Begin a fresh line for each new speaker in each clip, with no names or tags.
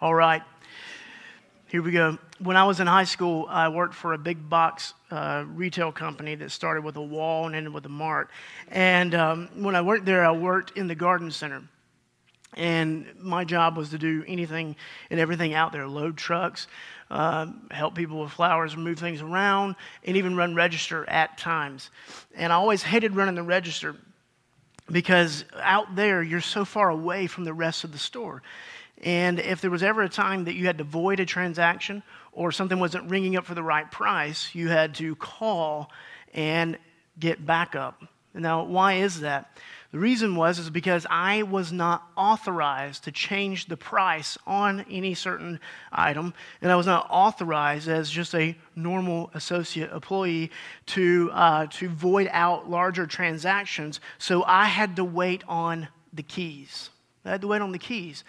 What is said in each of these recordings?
All right, here we go. When I was in high school, I worked for a big box uh, retail company that started with a wall and ended with a mart. And um, when I worked there, I worked in the garden center. And my job was to do anything and everything out there load trucks, uh, help people with flowers, move things around, and even run register at times. And I always hated running the register because out there, you're so far away from the rest of the store. And if there was ever a time that you had to void a transaction or something wasn't ringing up for the right price, you had to call and get backup. Now, why is that? The reason was is because I was not authorized to change the price on any certain item, and I was not authorized as just a normal associate employee to uh, to void out larger transactions. So I had to wait on the keys. I had to wait on the keys,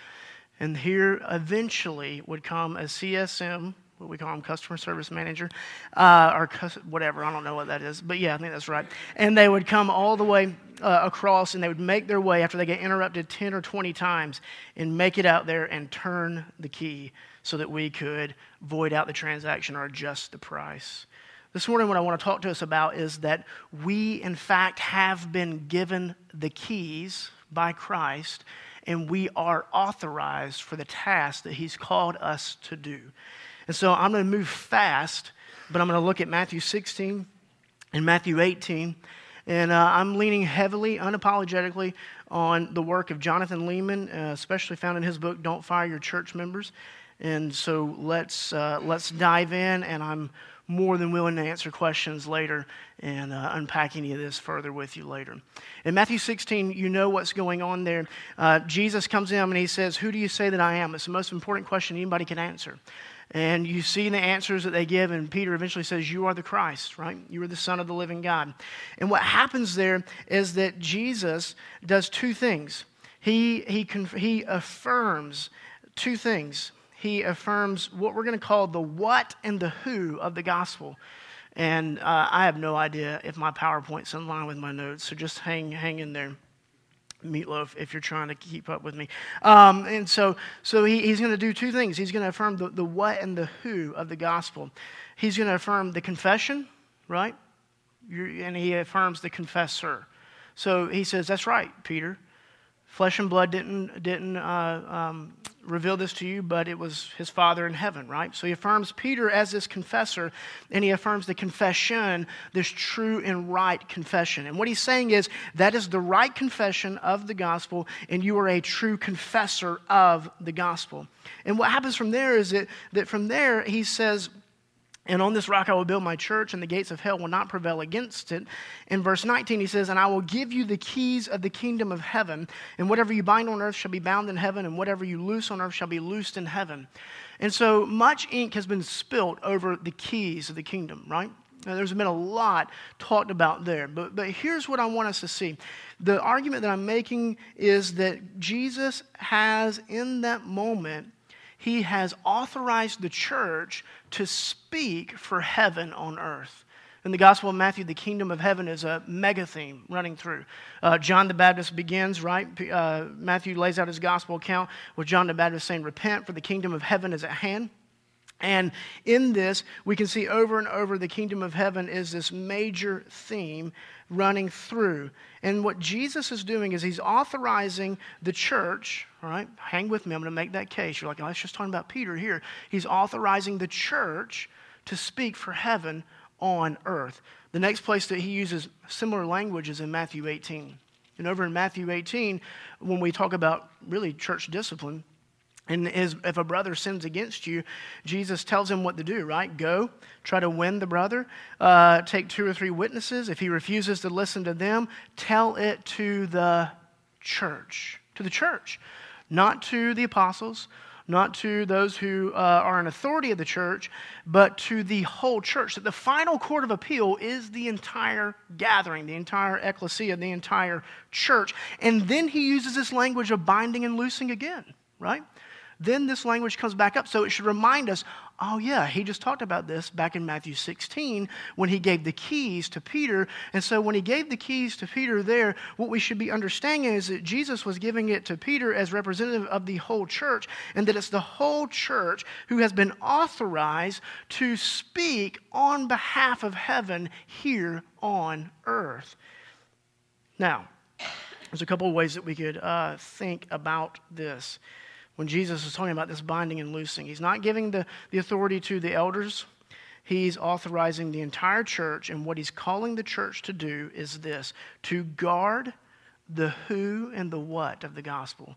and here eventually would come a CSM what we call them, customer service manager, uh, or whatever. I don't know what that is, but yeah, I think that's right. And they would come all the way uh, across, and they would make their way after they get interrupted ten or twenty times, and make it out there and turn the key so that we could void out the transaction or adjust the price. This morning, what I want to talk to us about is that we, in fact, have been given the keys by Christ, and we are authorized for the task that He's called us to do. And so I'm going to move fast, but I'm going to look at Matthew 16 and Matthew 18. And uh, I'm leaning heavily, unapologetically, on the work of Jonathan Leeman, uh, especially found in his book, Don't Fire Your Church Members. And so let's, uh, let's dive in, and I'm more than willing to answer questions later and uh, unpack any of this further with you later. In Matthew 16, you know what's going on there. Uh, Jesus comes in and he says, Who do you say that I am? It's the most important question anybody can answer. And you see the answers that they give, and Peter eventually says, You are the Christ, right? You are the Son of the living God. And what happens there is that Jesus does two things. He, he, he affirms two things. He affirms what we're going to call the what and the who of the gospel. And uh, I have no idea if my PowerPoint's in line with my notes, so just hang, hang in there meatloaf if you're trying to keep up with me. Um, and so, so he, he's going to do two things. He's going to affirm the, the what and the who of the gospel. He's going to affirm the confession, right? You're, and he affirms the confessor. So he says, That's right, Peter. Flesh and blood didn't, didn't uh, um, reveal this to you, but it was his Father in heaven, right? So he affirms Peter as this confessor, and he affirms the confession, this true and right confession. And what he's saying is that is the right confession of the gospel, and you are a true confessor of the gospel. And what happens from there is that, that from there he says, and on this rock I will build my church, and the gates of hell will not prevail against it. In verse 19, he says, And I will give you the keys of the kingdom of heaven, and whatever you bind on earth shall be bound in heaven, and whatever you loose on earth shall be loosed in heaven. And so much ink has been spilt over the keys of the kingdom, right? Now, there's been a lot talked about there, but, but here's what I want us to see. The argument that I'm making is that Jesus has, in that moment, he has authorized the church to speak for heaven on earth. In the Gospel of Matthew, the kingdom of heaven is a mega theme running through. Uh, John the Baptist begins, right? Uh, Matthew lays out his gospel account with John the Baptist saying, Repent, for the kingdom of heaven is at hand. And in this, we can see over and over the kingdom of heaven is this major theme running through. And what Jesus is doing is he's authorizing the church, all right, hang with me, I'm going to make that case. You're like, was just talking about Peter here. He's authorizing the church to speak for heaven on earth. The next place that he uses similar language is in Matthew 18. And over in Matthew 18, when we talk about really church discipline, and if a brother sins against you, Jesus tells him what to do, right? Go, try to win the brother, uh, take two or three witnesses. If he refuses to listen to them, tell it to the church. To the church. Not to the apostles, not to those who uh, are an authority of the church, but to the whole church. That the final court of appeal is the entire gathering, the entire ecclesia, the entire church. And then he uses this language of binding and loosing again, right? Then this language comes back up. So it should remind us oh, yeah, he just talked about this back in Matthew 16 when he gave the keys to Peter. And so when he gave the keys to Peter there, what we should be understanding is that Jesus was giving it to Peter as representative of the whole church, and that it's the whole church who has been authorized to speak on behalf of heaven here on earth. Now, there's a couple of ways that we could uh, think about this when Jesus is talking about this binding and loosing. He's not giving the, the authority to the elders, he's authorizing the entire church. And what he's calling the church to do is this to guard the who and the what of the gospel.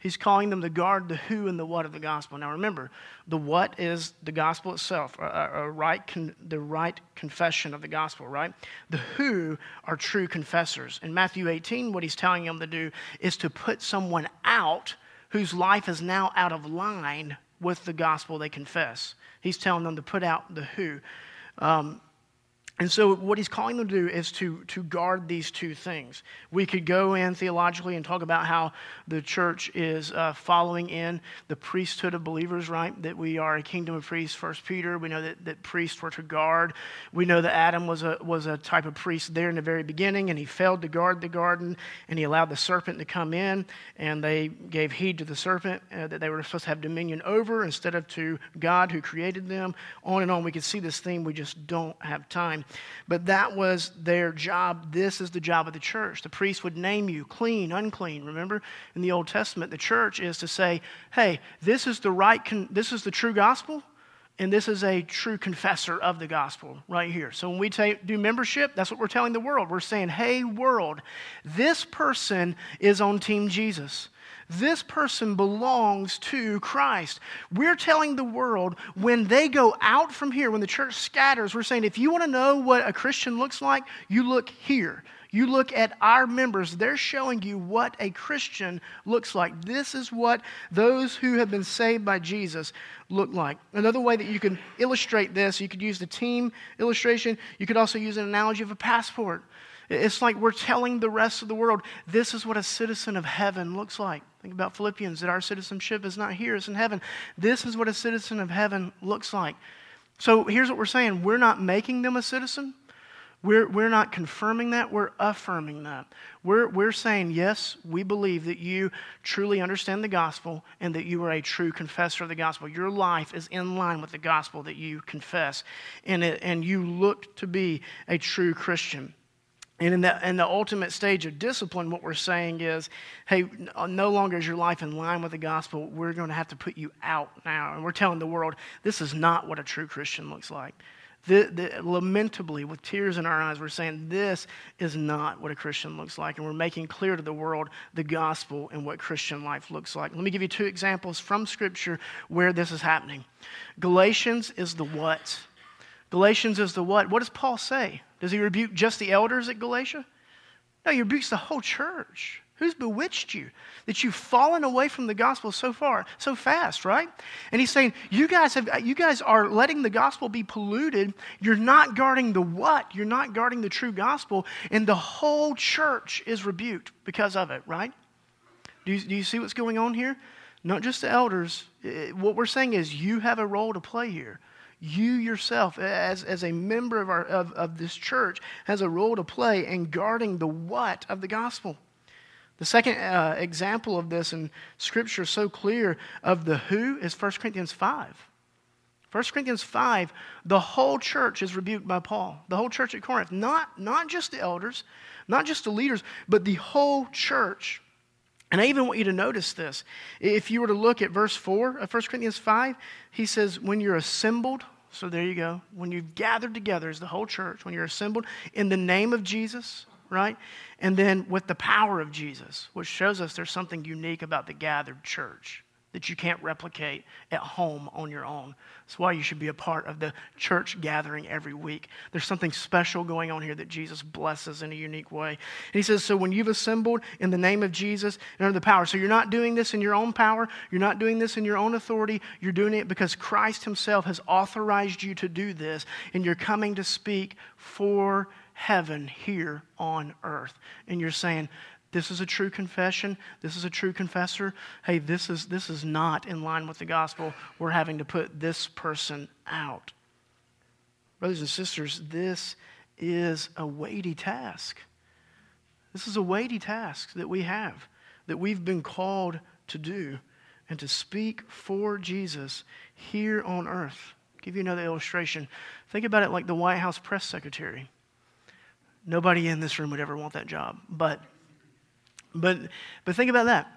He's calling them to guard the who and the what of the gospel. Now remember, the what is the gospel itself, a, right con, the right confession of the gospel, right? The who are true confessors. In Matthew 18, what he's telling them to do is to put someone out whose life is now out of line with the gospel they confess. He's telling them to put out the who. Um, and so, what he's calling them to do is to, to guard these two things. We could go in theologically and talk about how the church is uh, following in the priesthood of believers, right? That we are a kingdom of priests, First Peter. We know that, that priests were to guard. We know that Adam was a, was a type of priest there in the very beginning, and he failed to guard the garden, and he allowed the serpent to come in, and they gave heed to the serpent uh, that they were supposed to have dominion over instead of to God who created them. On and on. We could see this theme, we just don't have time. But that was their job. This is the job of the church. The priest would name you clean, unclean. Remember in the Old Testament, the church is to say, hey, this is the right, con- this is the true gospel. And this is a true confessor of the gospel right here. So when we take, do membership, that's what we're telling the world. We're saying, hey, world, this person is on Team Jesus this person belongs to Christ. We're telling the world when they go out from here, when the church scatters, we're saying if you want to know what a Christian looks like, you look here. You look at our members, they're showing you what a Christian looks like. This is what those who have been saved by Jesus look like. Another way that you can illustrate this, you could use the team illustration. You could also use an analogy of a passport. It's like we're telling the rest of the world this is what a citizen of heaven looks like. Think about Philippians that our citizenship is not here, it's in heaven. This is what a citizen of heaven looks like. So here's what we're saying we're not making them a citizen. We're, we're not confirming that, we're affirming that. We're, we're saying, yes, we believe that you truly understand the gospel and that you are a true confessor of the gospel. Your life is in line with the gospel that you confess, and, it, and you look to be a true Christian. And in the, in the ultimate stage of discipline, what we're saying is, hey, no longer is your life in line with the gospel. We're going to have to put you out now. And we're telling the world, this is not what a true Christian looks like. The, the, lamentably, with tears in our eyes, we're saying this is not what a Christian looks like. And we're making clear to the world the gospel and what Christian life looks like. Let me give you two examples from Scripture where this is happening. Galatians is the what. Galatians is the what. What does Paul say? Does he rebuke just the elders at Galatia? No, he rebukes the whole church. Who's bewitched you? That you've fallen away from the gospel so far, so fast, right? And he's saying, you guys have you guys are letting the gospel be polluted. You're not guarding the what? You're not guarding the true gospel, and the whole church is rebuked because of it, right? Do you, do you see what's going on here? Not just the elders. Eh, what we're saying is you have a role to play here you yourself, as, as a member of, our, of, of this church, has a role to play in guarding the what of the gospel. The second uh, example of this in Scripture, so clear of the who, is 1 Corinthians 5. 1 Corinthians 5, the whole church is rebuked by Paul. The whole church at Corinth. Not, not just the elders, not just the leaders, but the whole church. And I even want you to notice this. If you were to look at verse 4 of 1 Corinthians 5, he says, When you're assembled, so there you go. When you've gathered together as the whole church, when you're assembled in the name of Jesus, right? And then with the power of Jesus, which shows us there's something unique about the gathered church that you can't replicate at home on your own. That's why you should be a part of the church gathering every week. There's something special going on here that Jesus blesses in a unique way. And he says, So when you've assembled in the name of Jesus and under the power, so you're not doing this in your own power, you're not doing this in your own authority, you're doing it because Christ himself has authorized you to do this, and you're coming to speak for heaven here on earth. And you're saying, This is a true confession. This is a true confessor. Hey, this is, this is not in line with the gospel. We're having to put this person out. Brothers and sisters, this is a weighty task. This is a weighty task that we have, that we've been called to do, and to speak for Jesus here on earth. I'll give you another illustration. Think about it like the White House press secretary. Nobody in this room would ever want that job, but but but think about that.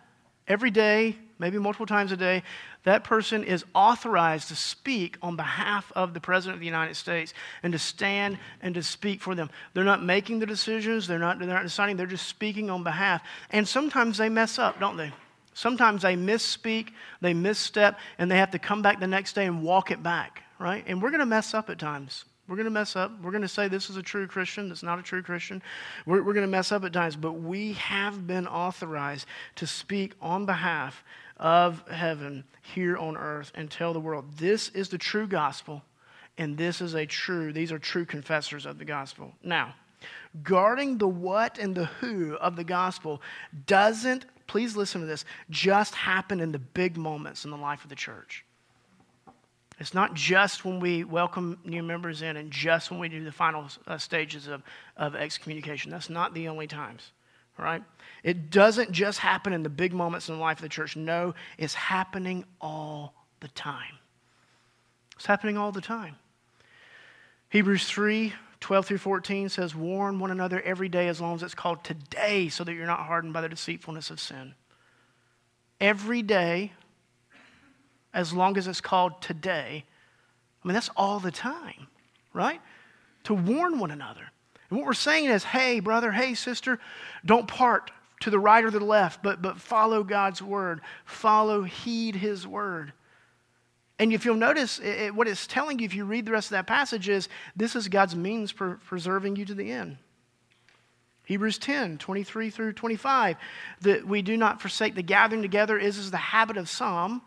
Every day, maybe multiple times a day, that person is authorized to speak on behalf of the President of the United States and to stand and to speak for them. They're not making the decisions, they're not, they're not deciding, they're just speaking on behalf. And sometimes they mess up, don't they? Sometimes they misspeak, they misstep, and they have to come back the next day and walk it back, right? And we're going to mess up at times. We're going to mess up. We're going to say this is a true Christian, that's not a true Christian. We're, we're going to mess up at times, but we have been authorized to speak on behalf of heaven here on earth and tell the world this is the true gospel, and this is a true, these are true confessors of the gospel. Now, guarding the what and the who of the gospel doesn't, please listen to this, just happen in the big moments in the life of the church. It's not just when we welcome new members in and just when we do the final uh, stages of, of excommunication. That's not the only times, right? It doesn't just happen in the big moments in the life of the church. No, it's happening all the time. It's happening all the time. Hebrews 3 12 through 14 says, Warn one another every day as long as it's called today, so that you're not hardened by the deceitfulness of sin. Every day, as long as it's called today. I mean, that's all the time, right? To warn one another. And what we're saying is, hey, brother, hey, sister, don't part to the right or the left, but, but follow God's word. Follow, heed his word. And if you'll notice, it, what it's telling you if you read the rest of that passage is this is God's means for preserving you to the end. Hebrews 10, 23 through 25, that we do not forsake the gathering together is, is the habit of some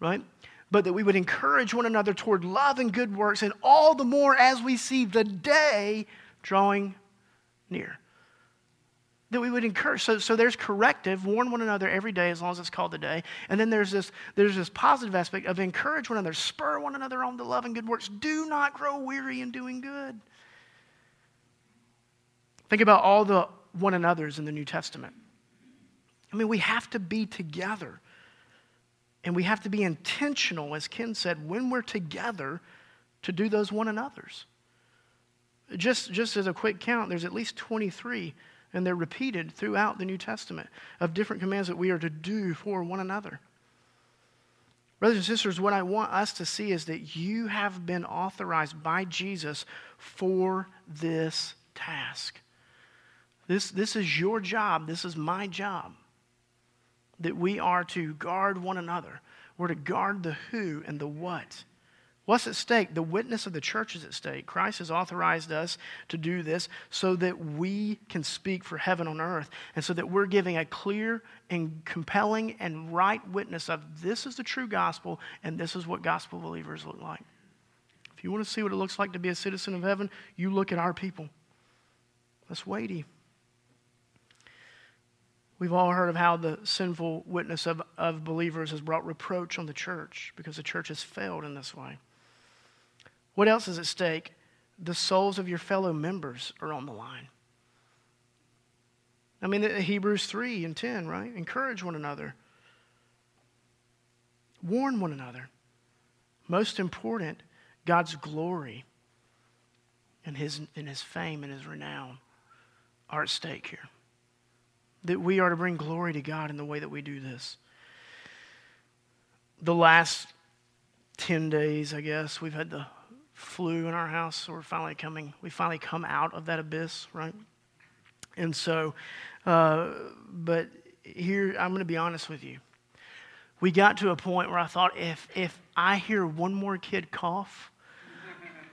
right? But that we would encourage one another toward love and good works, and all the more as we see the day drawing near. That we would encourage. So, so there's corrective, warn one another every day as long as it's called the day. And then there's this, there's this positive aspect of encourage one another, spur one another on to love and good works. Do not grow weary in doing good. Think about all the one another's in the New Testament. I mean, we have to be together. And we have to be intentional, as Ken said, when we're together to do those one another's. Just, just as a quick count, there's at least 23, and they're repeated throughout the New Testament of different commands that we are to do for one another. Brothers and sisters, what I want us to see is that you have been authorized by Jesus for this task. This, this is your job. This is my job that we are to guard one another. We're to guard the who and the what. What's at stake? The witness of the church is at stake. Christ has authorized us to do this so that we can speak for heaven on earth and so that we're giving a clear and compelling and right witness of this is the true gospel and this is what gospel believers look like. If you want to see what it looks like to be a citizen of heaven, you look at our people. That's weighty. We've all heard of how the sinful witness of, of believers has brought reproach on the church because the church has failed in this way. What else is at stake? The souls of your fellow members are on the line. I mean, Hebrews 3 and 10, right? Encourage one another, warn one another. Most important, God's glory and his, and his fame and his renown are at stake here that we are to bring glory to God in the way that we do this. The last 10 days, I guess, we've had the flu in our house, so we're finally coming, we finally come out of that abyss, right? And so, uh, but here, I'm going to be honest with you. We got to a point where I thought if, if I hear one more kid cough,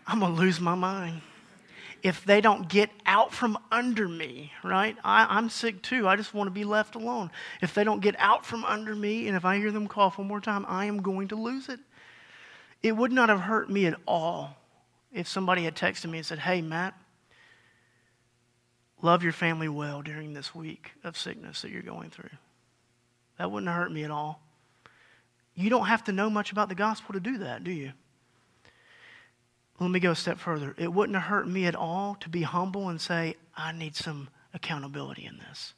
I'm going to lose my mind if they don't get out from under me, right? I, am sick too. I just want to be left alone. If they don't get out from under me, and if I hear them cough one more time, I am going to lose it. It would not have hurt me at all if somebody had texted me and said, Hey, Matt, Love your family well during this week of sickness that you're going through. That wouldn't hurt me at all. You don't have to know much about the gospel to do that, do you? Let me go a step further. It wouldn't have hurt me at all to be humble and say, I need some accountability in this.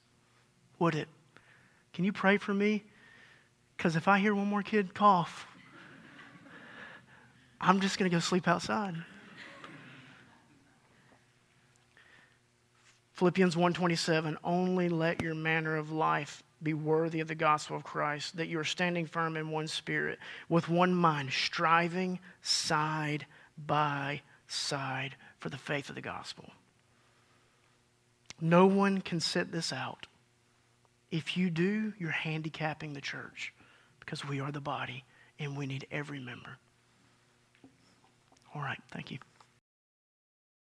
Would it? Can you pray for me? Because if I hear one more kid cough, I'm just going to go sleep outside. Philippians 1:27 only let your manner of life be worthy of the gospel of Christ that you are standing firm in one spirit with one mind striving side by side for the faith of the gospel. No one can sit this out. If you do, you're handicapping the church because we are the body and we need every member. All right, thank you.